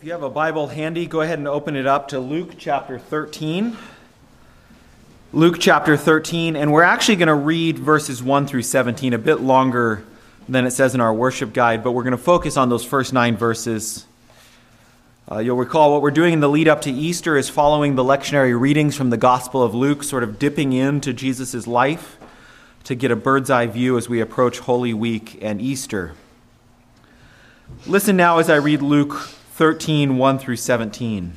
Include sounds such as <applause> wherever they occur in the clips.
If you have a Bible handy, go ahead and open it up to Luke chapter 13. Luke chapter 13, and we're actually going to read verses 1 through 17, a bit longer than it says in our worship guide, but we're going to focus on those first nine verses. Uh, you'll recall what we're doing in the lead up to Easter is following the lectionary readings from the Gospel of Luke, sort of dipping into Jesus' life to get a bird's eye view as we approach Holy Week and Easter. Listen now as I read Luke 13 1 through 17.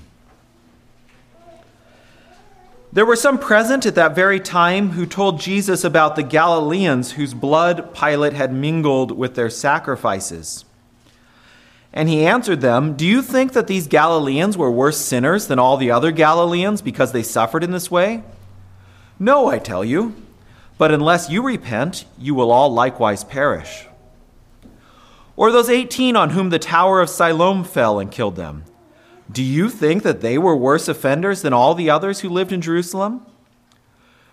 There were some present at that very time who told Jesus about the Galileans whose blood Pilate had mingled with their sacrifices. And he answered them, Do you think that these Galileans were worse sinners than all the other Galileans because they suffered in this way? No, I tell you. But unless you repent, you will all likewise perish. Or those 18 on whom the tower of Siloam fell and killed them. Do you think that they were worse offenders than all the others who lived in Jerusalem?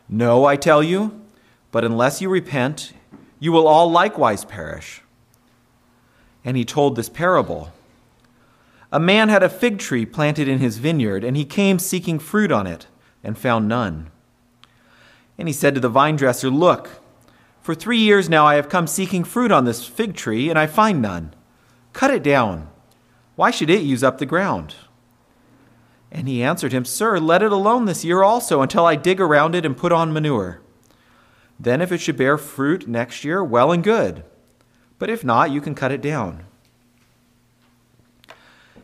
No, I tell you, but unless you repent, you will all likewise perish. And he told this parable A man had a fig tree planted in his vineyard, and he came seeking fruit on it, and found none. And he said to the vine dresser, Look, for three years now I have come seeking fruit on this fig tree, and I find none. Cut it down. Why should it use up the ground? And he answered him, Sir, let it alone this year also, until I dig around it and put on manure. Then, if it should bear fruit next year, well and good. But if not, you can cut it down.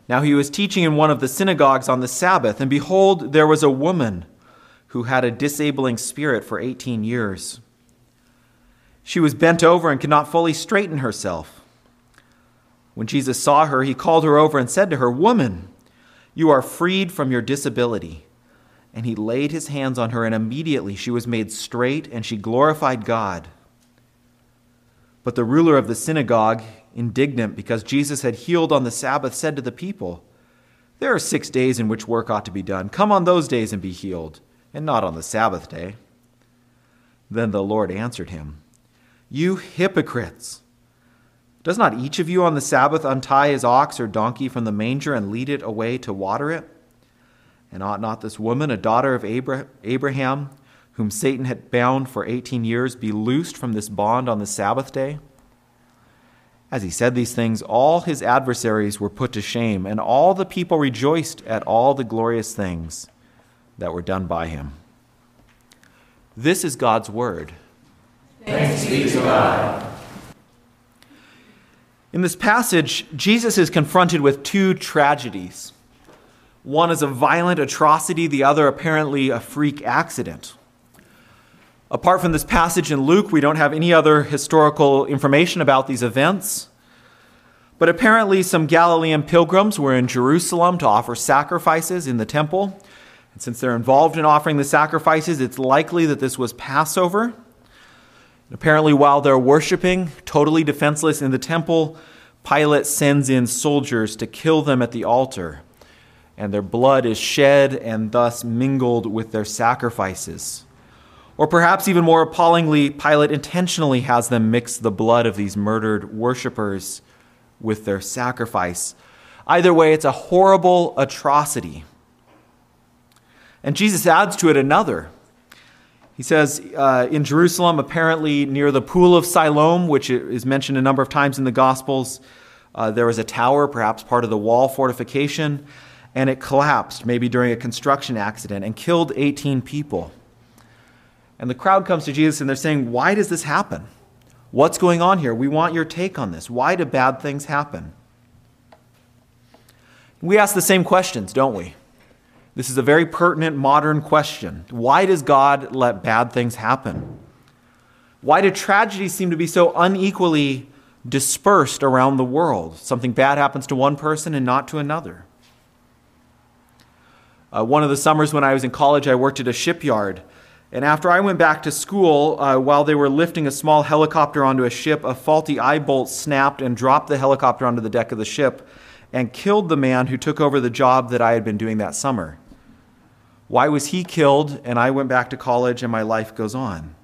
Now he was teaching in one of the synagogues on the Sabbath, and behold, there was a woman who had a disabling spirit for 18 years. She was bent over and could not fully straighten herself. When Jesus saw her, he called her over and said to her, Woman, you are freed from your disability. And he laid his hands on her, and immediately she was made straight, and she glorified God. But the ruler of the synagogue, indignant because Jesus had healed on the Sabbath, said to the people, There are six days in which work ought to be done. Come on those days and be healed, and not on the Sabbath day. Then the Lord answered him, You hypocrites! Does not each of you on the Sabbath untie his ox or donkey from the manger and lead it away to water it? And ought not this woman, a daughter of Abraham, whom Satan had bound for 18 years, be loosed from this bond on the Sabbath day? As he said these things, all his adversaries were put to shame, and all the people rejoiced at all the glorious things that were done by him. This is God's word. Thanks be to God. In this passage, Jesus is confronted with two tragedies. One is a violent atrocity, the other apparently a freak accident. Apart from this passage in Luke, we don't have any other historical information about these events. But apparently, some Galilean pilgrims were in Jerusalem to offer sacrifices in the temple. And since they're involved in offering the sacrifices, it's likely that this was Passover. Apparently, while they're worshiping, totally defenseless in the temple, Pilate sends in soldiers to kill them at the altar, and their blood is shed and thus mingled with their sacrifices. Or perhaps even more appallingly, Pilate intentionally has them mix the blood of these murdered worshippers with their sacrifice. Either way, it's a horrible atrocity. And Jesus adds to it another he says uh, in Jerusalem, apparently near the pool of Siloam, which is mentioned a number of times in the Gospels, uh, there was a tower, perhaps part of the wall fortification, and it collapsed, maybe during a construction accident, and killed 18 people. And the crowd comes to Jesus and they're saying, Why does this happen? What's going on here? We want your take on this. Why do bad things happen? We ask the same questions, don't we? This is a very pertinent modern question. Why does God let bad things happen? Why do tragedies seem to be so unequally dispersed around the world? Something bad happens to one person and not to another. Uh, one of the summers when I was in college, I worked at a shipyard. And after I went back to school, uh, while they were lifting a small helicopter onto a ship, a faulty eye bolt snapped and dropped the helicopter onto the deck of the ship and killed the man who took over the job that I had been doing that summer. Why was he killed and I went back to college and my life goes on?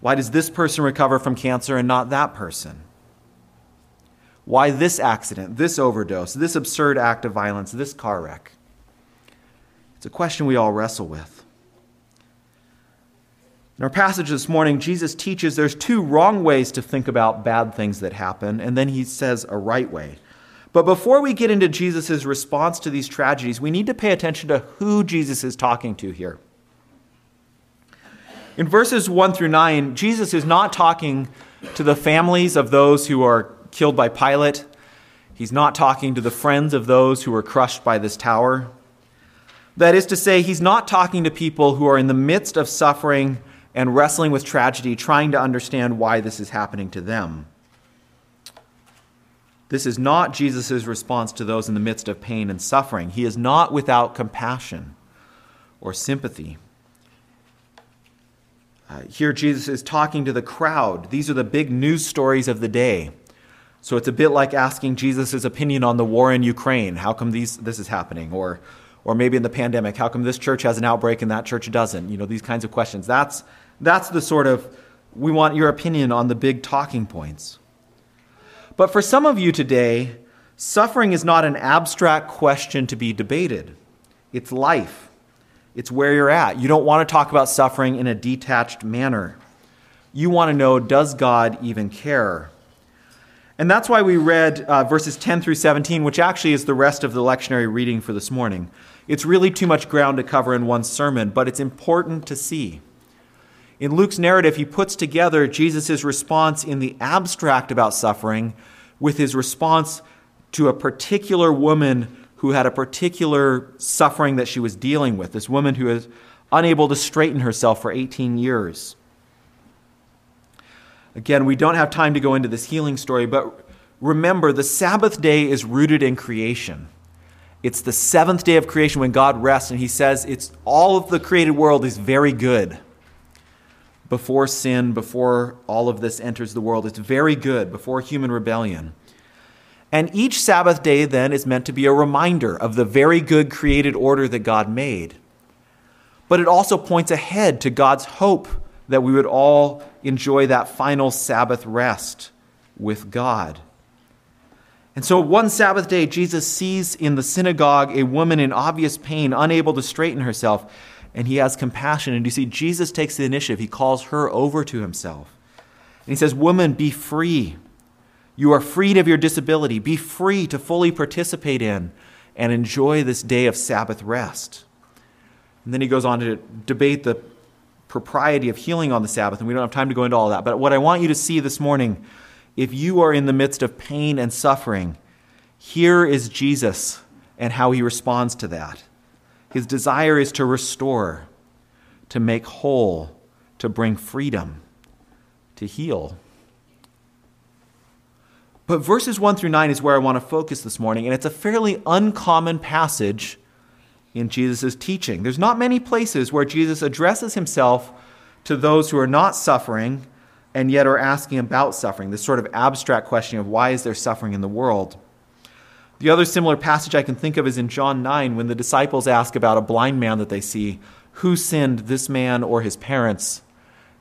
Why does this person recover from cancer and not that person? Why this accident, this overdose, this absurd act of violence, this car wreck? It's a question we all wrestle with. In our passage this morning, Jesus teaches there's two wrong ways to think about bad things that happen, and then he says a right way. But before we get into Jesus' response to these tragedies, we need to pay attention to who Jesus is talking to here. In verses 1 through 9, Jesus is not talking to the families of those who are killed by Pilate. He's not talking to the friends of those who were crushed by this tower. That is to say, he's not talking to people who are in the midst of suffering and wrestling with tragedy, trying to understand why this is happening to them. This is not Jesus' response to those in the midst of pain and suffering. He is not without compassion or sympathy. Uh, here, Jesus is talking to the crowd. These are the big news stories of the day. So it's a bit like asking Jesus' opinion on the war in Ukraine. How come these, this is happening? Or, or maybe in the pandemic, how come this church has an outbreak and that church doesn't? You know, these kinds of questions. That's, that's the sort of, we want your opinion on the big talking points. But for some of you today, suffering is not an abstract question to be debated, it's life. It's where you're at. You don't want to talk about suffering in a detached manner. You want to know does God even care? And that's why we read uh, verses 10 through 17, which actually is the rest of the lectionary reading for this morning. It's really too much ground to cover in one sermon, but it's important to see. In Luke's narrative, he puts together Jesus' response in the abstract about suffering with his response to a particular woman who had a particular suffering that she was dealing with, this woman who is unable to straighten herself for 18 years. Again, we don't have time to go into this healing story, but remember the Sabbath day is rooted in creation. It's the seventh day of creation when God rests, and He says it's all of the created world is very good. Before sin, before all of this enters the world, it's very good, before human rebellion. And each Sabbath day then is meant to be a reminder of the very good created order that God made. But it also points ahead to God's hope that we would all enjoy that final Sabbath rest with God. And so one Sabbath day, Jesus sees in the synagogue a woman in obvious pain, unable to straighten herself, and he has compassion. And you see, Jesus takes the initiative. He calls her over to himself. And he says, Woman, be free. You are freed of your disability. Be free to fully participate in and enjoy this day of Sabbath rest. And then he goes on to debate the propriety of healing on the Sabbath, and we don't have time to go into all that. But what I want you to see this morning, if you are in the midst of pain and suffering, here is Jesus and how he responds to that. His desire is to restore, to make whole, to bring freedom, to heal. But verses 1 through 9 is where I want to focus this morning, and it's a fairly uncommon passage in Jesus' teaching. There's not many places where Jesus addresses himself to those who are not suffering and yet are asking about suffering, this sort of abstract question of why is there suffering in the world. The other similar passage I can think of is in John 9 when the disciples ask about a blind man that they see, who sinned, this man or his parents,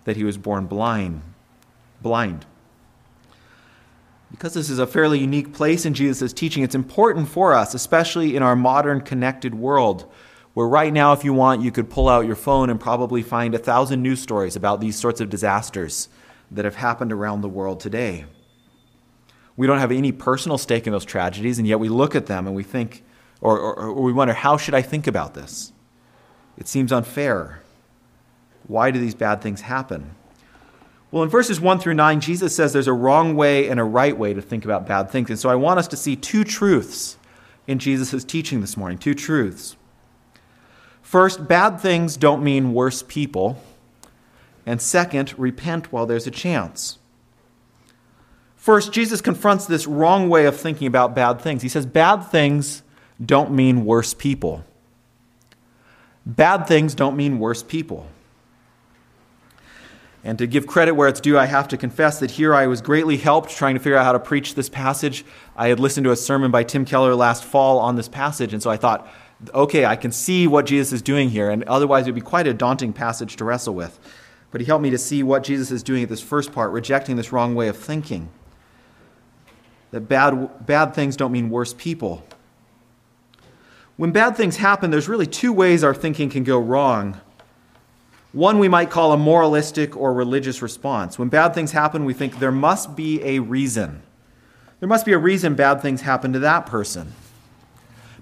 that he was born blind? Blind. Because this is a fairly unique place in Jesus' teaching, it's important for us, especially in our modern connected world, where right now, if you want, you could pull out your phone and probably find a thousand news stories about these sorts of disasters that have happened around the world today. We don't have any personal stake in those tragedies, and yet we look at them and we think, or, or, or we wonder, how should I think about this? It seems unfair. Why do these bad things happen? Well, in verses 1 through 9, Jesus says there's a wrong way and a right way to think about bad things. And so I want us to see two truths in Jesus' teaching this morning. Two truths. First, bad things don't mean worse people. And second, repent while there's a chance. First, Jesus confronts this wrong way of thinking about bad things. He says bad things don't mean worse people. Bad things don't mean worse people. And to give credit where it's due, I have to confess that here I was greatly helped trying to figure out how to preach this passage. I had listened to a sermon by Tim Keller last fall on this passage, and so I thought, okay, I can see what Jesus is doing here, and otherwise it would be quite a daunting passage to wrestle with. But he helped me to see what Jesus is doing at this first part, rejecting this wrong way of thinking. That bad, bad things don't mean worse people. When bad things happen, there's really two ways our thinking can go wrong. One we might call a moralistic or religious response. When bad things happen, we think there must be a reason. There must be a reason bad things happen to that person.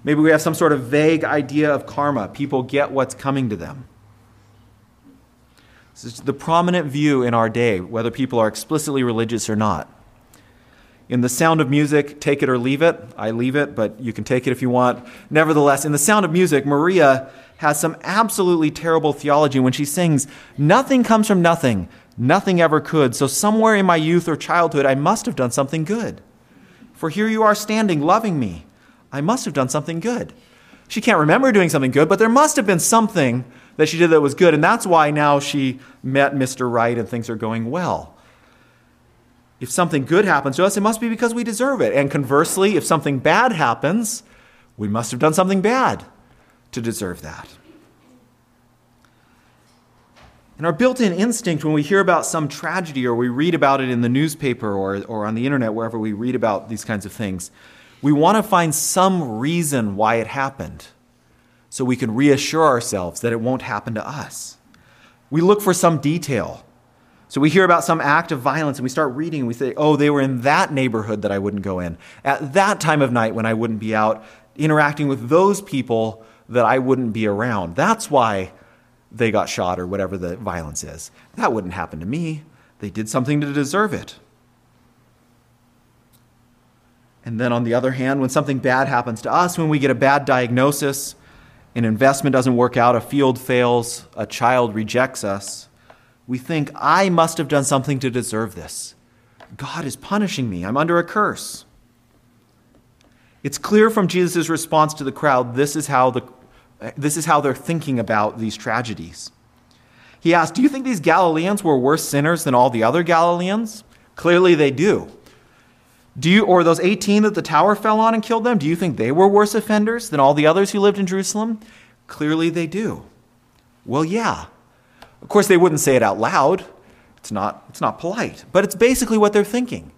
Maybe we have some sort of vague idea of karma. People get what's coming to them. This is the prominent view in our day, whether people are explicitly religious or not. In The Sound of Music, take it or leave it. I leave it, but you can take it if you want. Nevertheless, in The Sound of Music, Maria has some absolutely terrible theology when she sings, Nothing comes from nothing, nothing ever could. So, somewhere in my youth or childhood, I must have done something good. For here you are standing, loving me. I must have done something good. She can't remember doing something good, but there must have been something that she did that was good. And that's why now she met Mr. Right and things are going well. If something good happens to us, it must be because we deserve it. And conversely, if something bad happens, we must have done something bad to deserve that. And our built in instinct when we hear about some tragedy or we read about it in the newspaper or, or on the internet, wherever we read about these kinds of things, we want to find some reason why it happened so we can reassure ourselves that it won't happen to us. We look for some detail. So we hear about some act of violence and we start reading and we say, oh, they were in that neighborhood that I wouldn't go in, at that time of night when I wouldn't be out, interacting with those people that I wouldn't be around. That's why they got shot or whatever the violence is. That wouldn't happen to me. They did something to deserve it. And then on the other hand, when something bad happens to us, when we get a bad diagnosis, an investment doesn't work out, a field fails, a child rejects us, we think, I must have done something to deserve this. God is punishing me. I'm under a curse. It's clear from Jesus' response to the crowd this is how, the, this is how they're thinking about these tragedies. He asked, Do you think these Galileans were worse sinners than all the other Galileans? Clearly they do. Do you, or those 18 that the tower fell on and killed them, do you think they were worse offenders than all the others who lived in Jerusalem? Clearly they do. Well, yeah. Of course, they wouldn't say it out loud. It's not, it's not polite. But it's basically what they're thinking.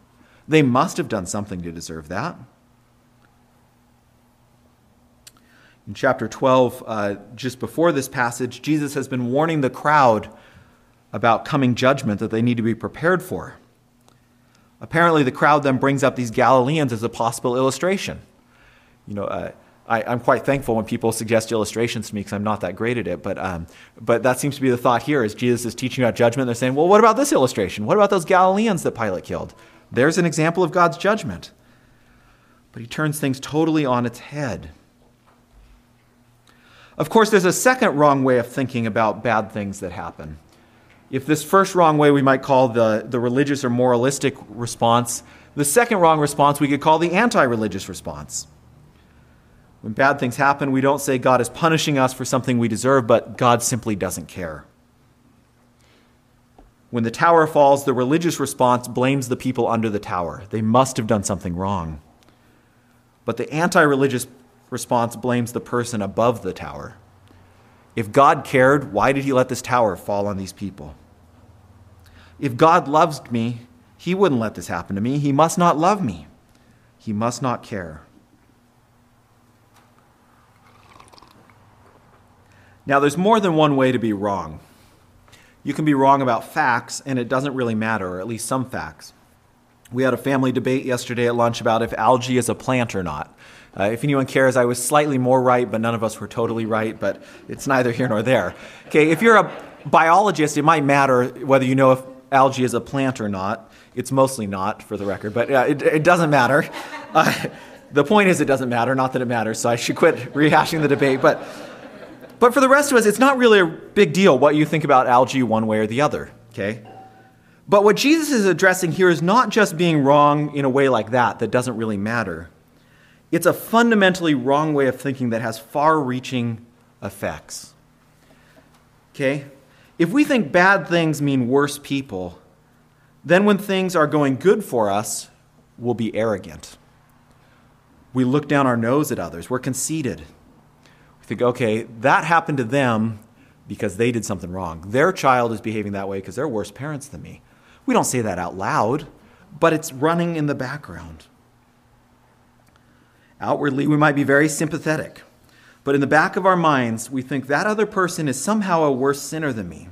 They must have done something to deserve that. In chapter 12, uh, just before this passage, Jesus has been warning the crowd about coming judgment that they need to be prepared for. Apparently, the crowd then brings up these Galileans as a possible illustration. You know, uh, I, am quite thankful when people suggest illustrations to me because I'm not that great at it. But, um, but that seems to be the thought here: is Jesus is teaching about judgment. They're saying, well, what about this illustration? What about those Galileans that Pilate killed? There's an example of God's judgment. But he turns things totally on its head. Of course, there's a second wrong way of thinking about bad things that happen. If this first wrong way we might call the, the religious or moralistic response, the second wrong response we could call the anti religious response. When bad things happen, we don't say God is punishing us for something we deserve, but God simply doesn't care. When the tower falls, the religious response blames the people under the tower. They must have done something wrong. But the anti religious response blames the person above the tower. If God cared, why did he let this tower fall on these people? If God loves me, he wouldn't let this happen to me. He must not love me. He must not care. Now, there's more than one way to be wrong. You can be wrong about facts, and it doesn't really matter, or at least some facts. We had a family debate yesterday at lunch about if algae is a plant or not. Uh, if anyone cares, I was slightly more right, but none of us were totally right, but it's neither here nor there. Okay, if you're a biologist, it might matter whether you know if algae is a plant or not. It's mostly not, for the record, but uh, it, it, doesn't matter. <laughs> Uh, the point is, it doesn't matter, not that it matters, so I should quit <laughs> rehashing the debate. But, but for the rest of us, it's not really a big deal what you think about algae one way or the other, okay? But what Jesus is addressing here is not just being wrong in a way like that, that doesn't really matter. It's a fundamentally wrong way of thinking that has far reaching effects. Okay? If we think bad things mean worse people, then when things are going good for us, we'll be arrogant. We look down our nose at others. We're conceited. Think, okay, that happened to them because they did something wrong. Their child is behaving that way because they're worse parents than me. We don't say that out loud, but it's running in the background. Outwardly, we might be very sympathetic, but in the back of our minds, we think that other person is somehow a worse sinner than me.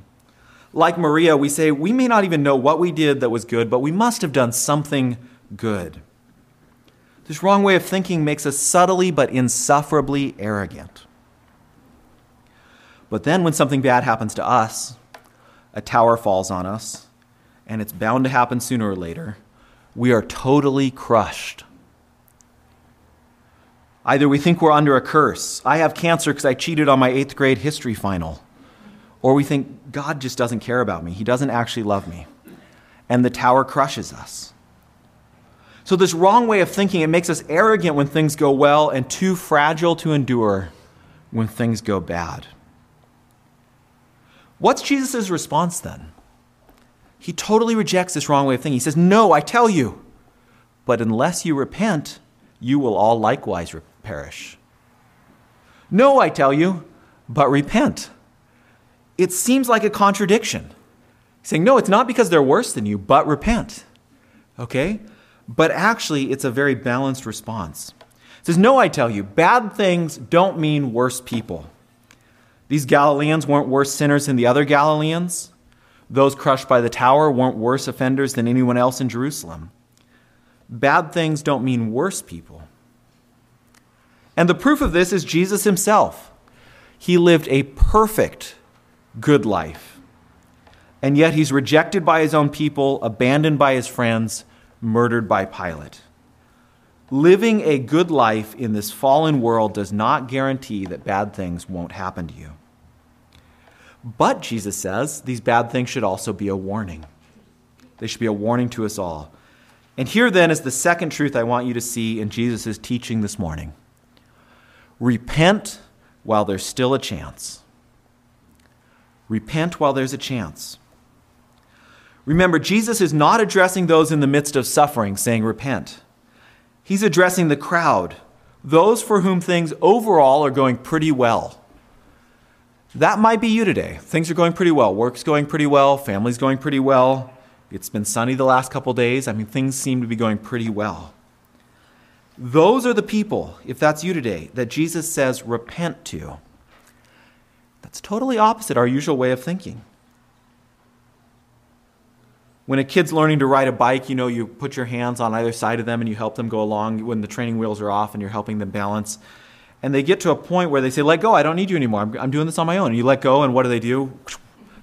Like Maria, we say we may not even know what we did that was good, but we must have done something good. This wrong way of thinking makes us subtly but insufferably arrogant. But then, when something bad happens to us, a tower falls on us, and it's bound to happen sooner or later, we are totally crushed. Either we think we're under a curse. I have cancer because I cheated on my eighth grade history final. Or we think God just doesn't care about me. He doesn't actually love me. And the tower crushes us. So, this wrong way of thinking, it makes us arrogant when things go well and too fragile to endure when things go bad. What's Jesus' response then? He totally rejects this wrong way of thinking. He says, No, I tell you, but unless you repent, you will all likewise perish. No, I tell you, but repent. It seems like a contradiction. saying, no, it's not because they're worse than you, but repent. Okay? But actually, it's a very balanced response. It says, No, I tell you, bad things don't mean worse people. These Galileans weren't worse sinners than the other Galileans. Those crushed by the tower weren't worse offenders than anyone else in Jerusalem. Bad things don't mean worse people. And the proof of this is Jesus himself. He lived a perfect, good life. And yet he's rejected by his own people, abandoned by his friends, murdered by Pilate. Living a good life in this fallen world does not guarantee that bad things won't happen to you. But, Jesus says, these bad things should also be a warning. They should be a warning to us all. And here then is the second truth I want you to see in Jesus' teaching this morning repent while there's still a chance. Repent while there's a chance. Remember, Jesus is not addressing those in the midst of suffering, saying, Repent. He's addressing the crowd, those for whom things overall are going pretty well. That might be you today. Things are going pretty well. Work's going pretty well. Family's going pretty well. It's been sunny the last couple days. I mean, things seem to be going pretty well. Those are the people, if that's you today, that Jesus says repent to. That's totally opposite our usual way of thinking. When a kid's learning to ride a bike, you know, you put your hands on either side of them and you help them go along when the training wheels are off and you're helping them balance. And they get to a point where they say, Let go, I don't need you anymore. I'm, I'm doing this on my own. And you let go, and what do they do?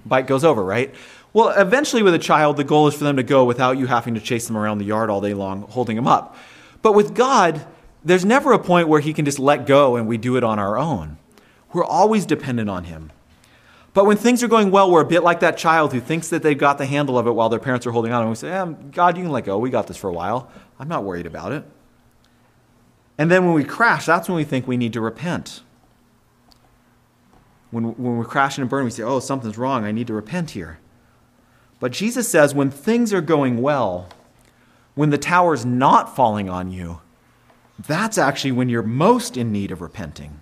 Bike goes over, right? Well, eventually, with a child, the goal is for them to go without you having to chase them around the yard all day long, holding them up. But with God, there's never a point where He can just let go and we do it on our own. We're always dependent on Him. But when things are going well, we're a bit like that child who thinks that they've got the handle of it while their parents are holding on. And we say, eh, God, you can let go. We got this for a while. I'm not worried about it. And then when we crash, that's when we think we need to repent. When, when we're crashing and burning, we say, oh, something's wrong. I need to repent here. But Jesus says when things are going well, when the tower's not falling on you, that's actually when you're most in need of repenting.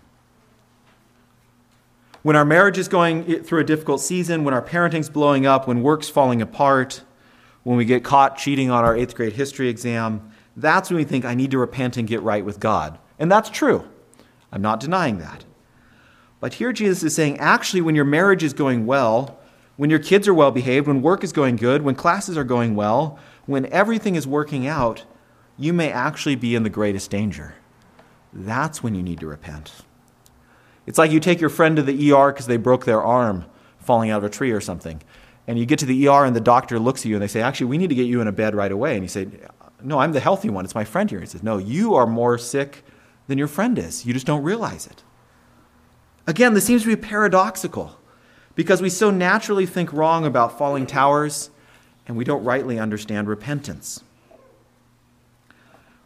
When our marriage is going through a difficult season, when our parenting's blowing up, when work's falling apart, when we get caught cheating on our eighth grade history exam, that's when we think, I need to repent and get right with God. And that's true. I'm not denying that. But here Jesus is saying, actually, when your marriage is going well, when your kids are well behaved, when work is going good, when classes are going well, when everything is working out, you may actually be in the greatest danger. That's when you need to repent. It's like you take your friend to the ER because they broke their arm falling out of a tree or something. And you get to the ER and the doctor looks at you and they say, Actually, we need to get you in a bed right away. And you say, no, I'm the healthy one. It's my friend here. He says, No, you are more sick than your friend is. You just don't realize it. Again, this seems to be paradoxical because we so naturally think wrong about falling towers and we don't rightly understand repentance.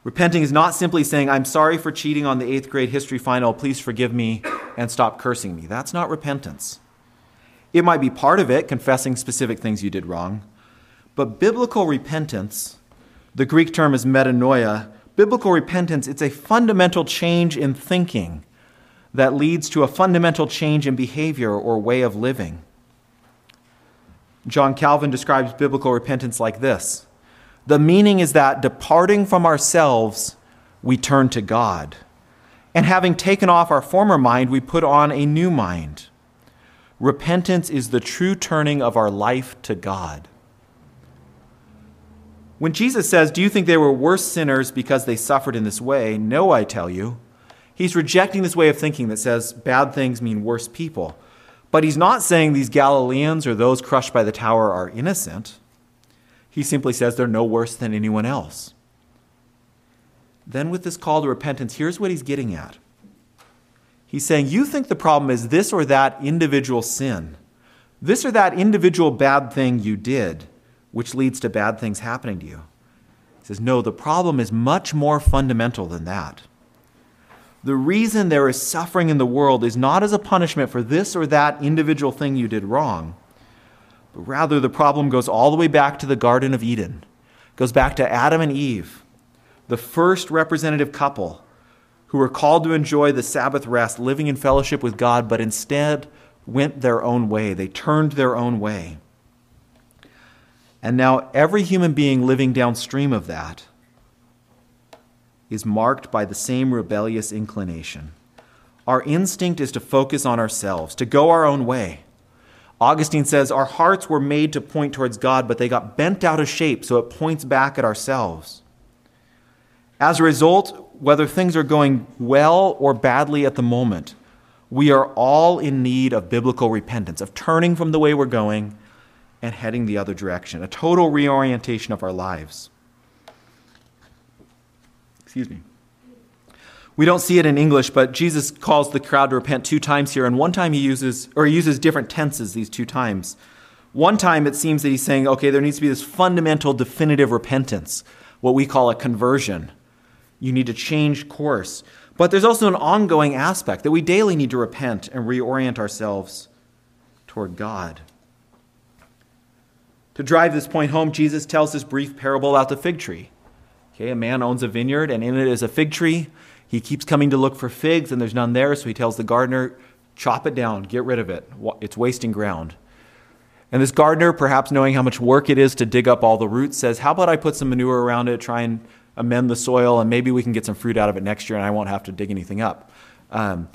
Repenting is not simply saying, I'm sorry for cheating on the eighth grade history final, please forgive me and stop cursing me. That's not repentance. It might be part of it, confessing specific things you did wrong, but biblical repentance the Greek term is metanoia. Biblical repentance, it's a fundamental change in thinking that leads to a fundamental change in behavior or way of living. John Calvin describes biblical repentance like this The meaning is that departing from ourselves, we turn to God. And having taken off our former mind, we put on a new mind. Repentance is the true turning of our life to God. When Jesus says, Do you think they were worse sinners because they suffered in this way? No, I tell you. He's rejecting this way of thinking that says bad things mean worse people. But he's not saying these Galileans or those crushed by the tower are innocent. He simply says they're no worse than anyone else. Then, with this call to repentance, here's what he's getting at. He's saying, You think the problem is this or that individual sin, this or that individual bad thing you did, which leads to bad things happening to you. He says, No, the problem is much more fundamental than that. The reason there is suffering in the world is not as a punishment for this or that individual thing you did wrong, but rather the problem goes all the way back to the Garden of Eden. Goes back to Adam and Eve the first representative couple who were called to enjoy the Sabbath rest, living in fellowship with God, but instead went their own way. They turned their own way. And now every human being living downstream of that is marked by the same rebellious inclination. Our instinct is to focus on ourselves, to go our own way. Augustine says our hearts were made to point towards God, but they got bent out of shape, so it points back at ourselves. As a result, whether things are going well or badly at the moment, we are all in need of biblical repentance, of turning from the way we're going and heading the other direction, a total reorientation of our lives. Excuse me. We don't see it in English, but Jesus calls the crowd to repent two times here, and one time he uses, or he uses different tenses these two times. One time it seems that he's saying, okay, there needs to be this fundamental, definitive repentance, what we call a conversion you need to change course. But there's also an ongoing aspect that we daily need to repent and reorient ourselves toward God. To drive this point home, Jesus tells this brief parable about the fig tree. Okay, a man owns a vineyard, and in it is a fig tree. He keeps coming to look for figs, and there's none there, so he tells the gardener, chop it down, get rid of it. It's wasting ground. And this gardener, perhaps knowing how much work it is to dig up all the roots, says, How about I put some manure around it, try and amend the soil, and maybe we can get some fruit out of it next year, and I won't have to dig anything up. Um,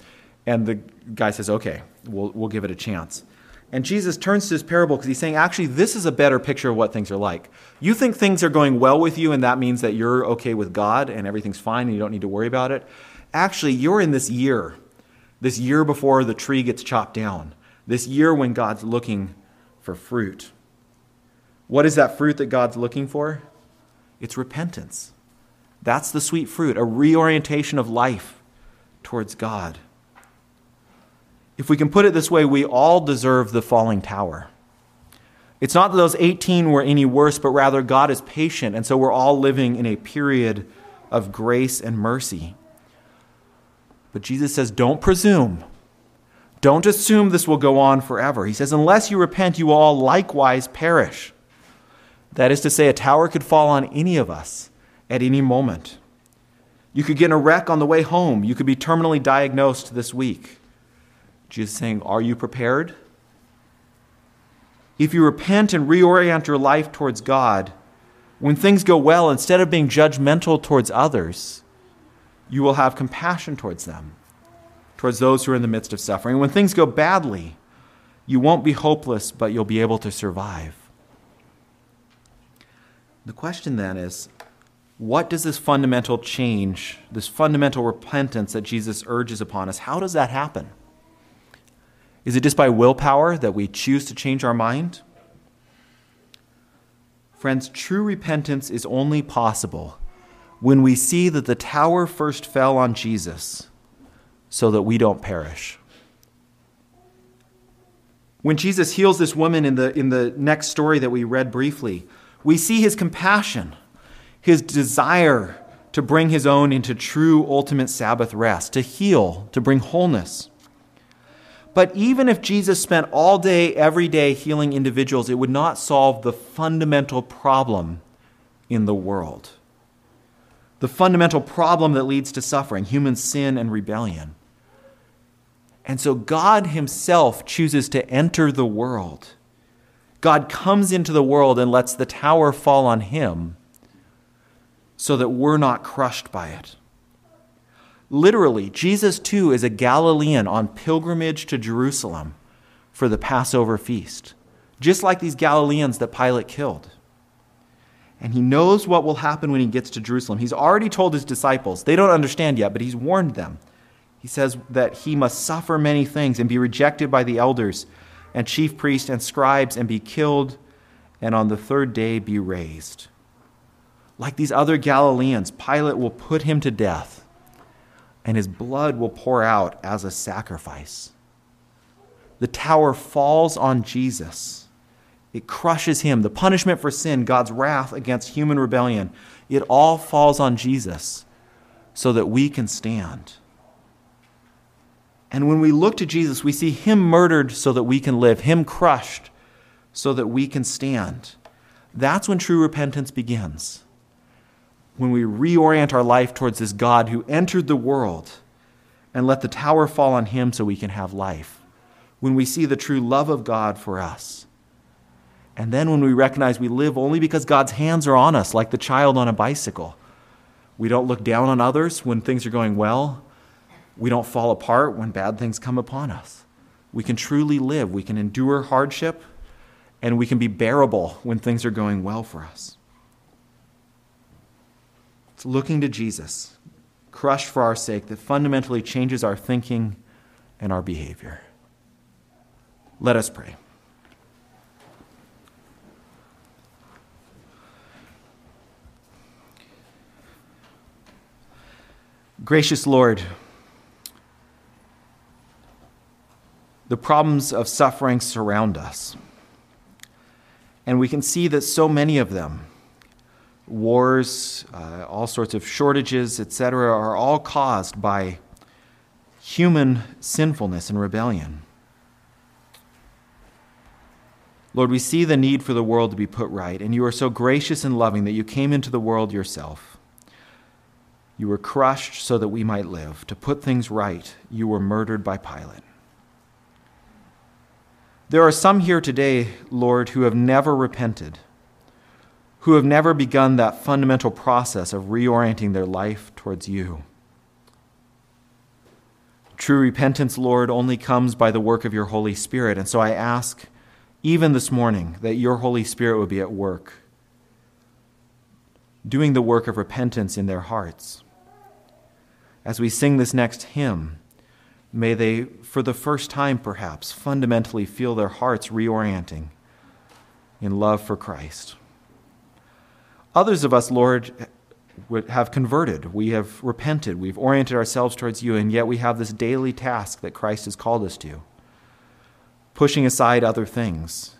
and the guy says, okay, we'll, we'll give it a chance. And Jesus turns to this parable because he's saying, actually, this is a better picture of what things are like. You think things are going well with you, and that means that you're okay with God and everything's fine and you don't need to worry about it. Actually, you're in this year, this year before the tree gets chopped down, this year when God's looking for fruit. What is that fruit that God's looking for? It's repentance. That's the sweet fruit, a reorientation of life towards God. If we can put it this way, we all deserve the falling tower. It's not that those 18 were any worse, but rather God is patient, and so we're all living in a period of grace and mercy. But Jesus says, don't presume. Don't assume this will go on forever. He says, unless you repent, you will all likewise perish. That is to say, a tower could fall on any of us at any moment. You could get in a wreck on the way home. You could be terminally diagnosed this week. Jesus saying, Are you prepared? If you repent and reorient your life towards God, when things go well, instead of being judgmental towards others, you will have compassion towards them, towards those who are in the midst of suffering. When things go badly, you won't be hopeless, but you'll be able to survive. The question then is what does this fundamental change, this fundamental repentance that Jesus urges upon us, how does that happen? Is it just by willpower that we choose to change our mind? Friends, true repentance is only possible when we see that the tower first fell on Jesus so that we don't perish. When Jesus heals this woman in the, in the next story that we read briefly, we see his compassion his desire to bring his own into true ultimate Sabbath rest, to heal, to bring wholeness. But even if Jesus spent all day, every day healing individuals, it would not solve the fundamental problem in the world. The fundamental problem that leads to suffering, human sin and rebellion. And so God Himself chooses to enter the world. God comes into the world and lets the tower fall on Him so that we're not crushed by it. Literally, Jesus too is a Galilean on pilgrimage to Jerusalem for the Passover feast, just like these Galileans that Pilate killed. And he knows what will happen when he gets to Jerusalem. He's already told his disciples. They don't understand yet, but he's warned them. He says that he must suffer many things and be rejected by the elders and chief priests and scribes and be killed and on the third day be raised. Like these other Galileans, Pilate will put him to death and his blood will pour out as a sacrifice. The tower falls on Jesus. It crushes him. The punishment for sin, God's wrath against human rebellion, it all falls on Jesus so that we can stand. And when we look to Jesus, we see him murdered so that we can live, him crushed so that we can stand. That's when true repentance begins. When we reorient our life towards this God who entered the world and let the tower fall on him so we can have life. When we see the true love of God for us. And then when we recognize we live only because God's hands are on us, like the child on a bicycle. We don't look down on others when things are going well. We don't fall apart when bad things come upon us. We can truly live. We can endure hardship, and we can be bearable when things are going well for us. It's looking to Jesus, crushed for our sake, that fundamentally changes our thinking and our behavior. Let us pray. Gracious Lord, the problems of suffering surround us. And we can see that so many of them, wars, uh, all sorts of shortages, etc., are all caused by human sinfulness and rebellion. Lord, we see the need for the world to be put right, and you are so gracious and loving that you came into the world yourself. You were crushed so that we might live. To put things right, you were murdered by Pilate. There are some here today, Lord, who have never repented, who have never begun that fundamental process of reorienting their life towards you. True repentance, Lord, only comes by the work of your Holy Spirit. And so I ask, even this morning, that your Holy Spirit would be at work, doing the work of repentance in their hearts. As we sing this next hymn, May they, for the first time perhaps, fundamentally feel their hearts reorienting in love for Christ. Others of us, Lord, have converted. We have repented. We've oriented ourselves towards you, and yet we have this daily task that Christ has called us to pushing aside other things,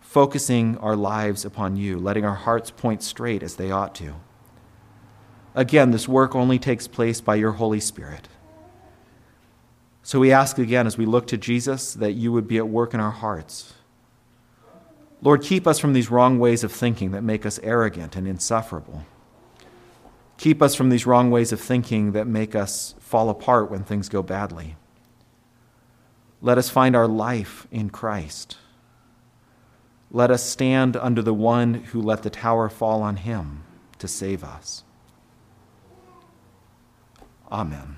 focusing our lives upon you, letting our hearts point straight as they ought to. Again, this work only takes place by your Holy Spirit. So we ask again as we look to Jesus that you would be at work in our hearts. Lord, keep us from these wrong ways of thinking that make us arrogant and insufferable. Keep us from these wrong ways of thinking that make us fall apart when things go badly. Let us find our life in Christ. Let us stand under the one who let the tower fall on him to save us. Amen.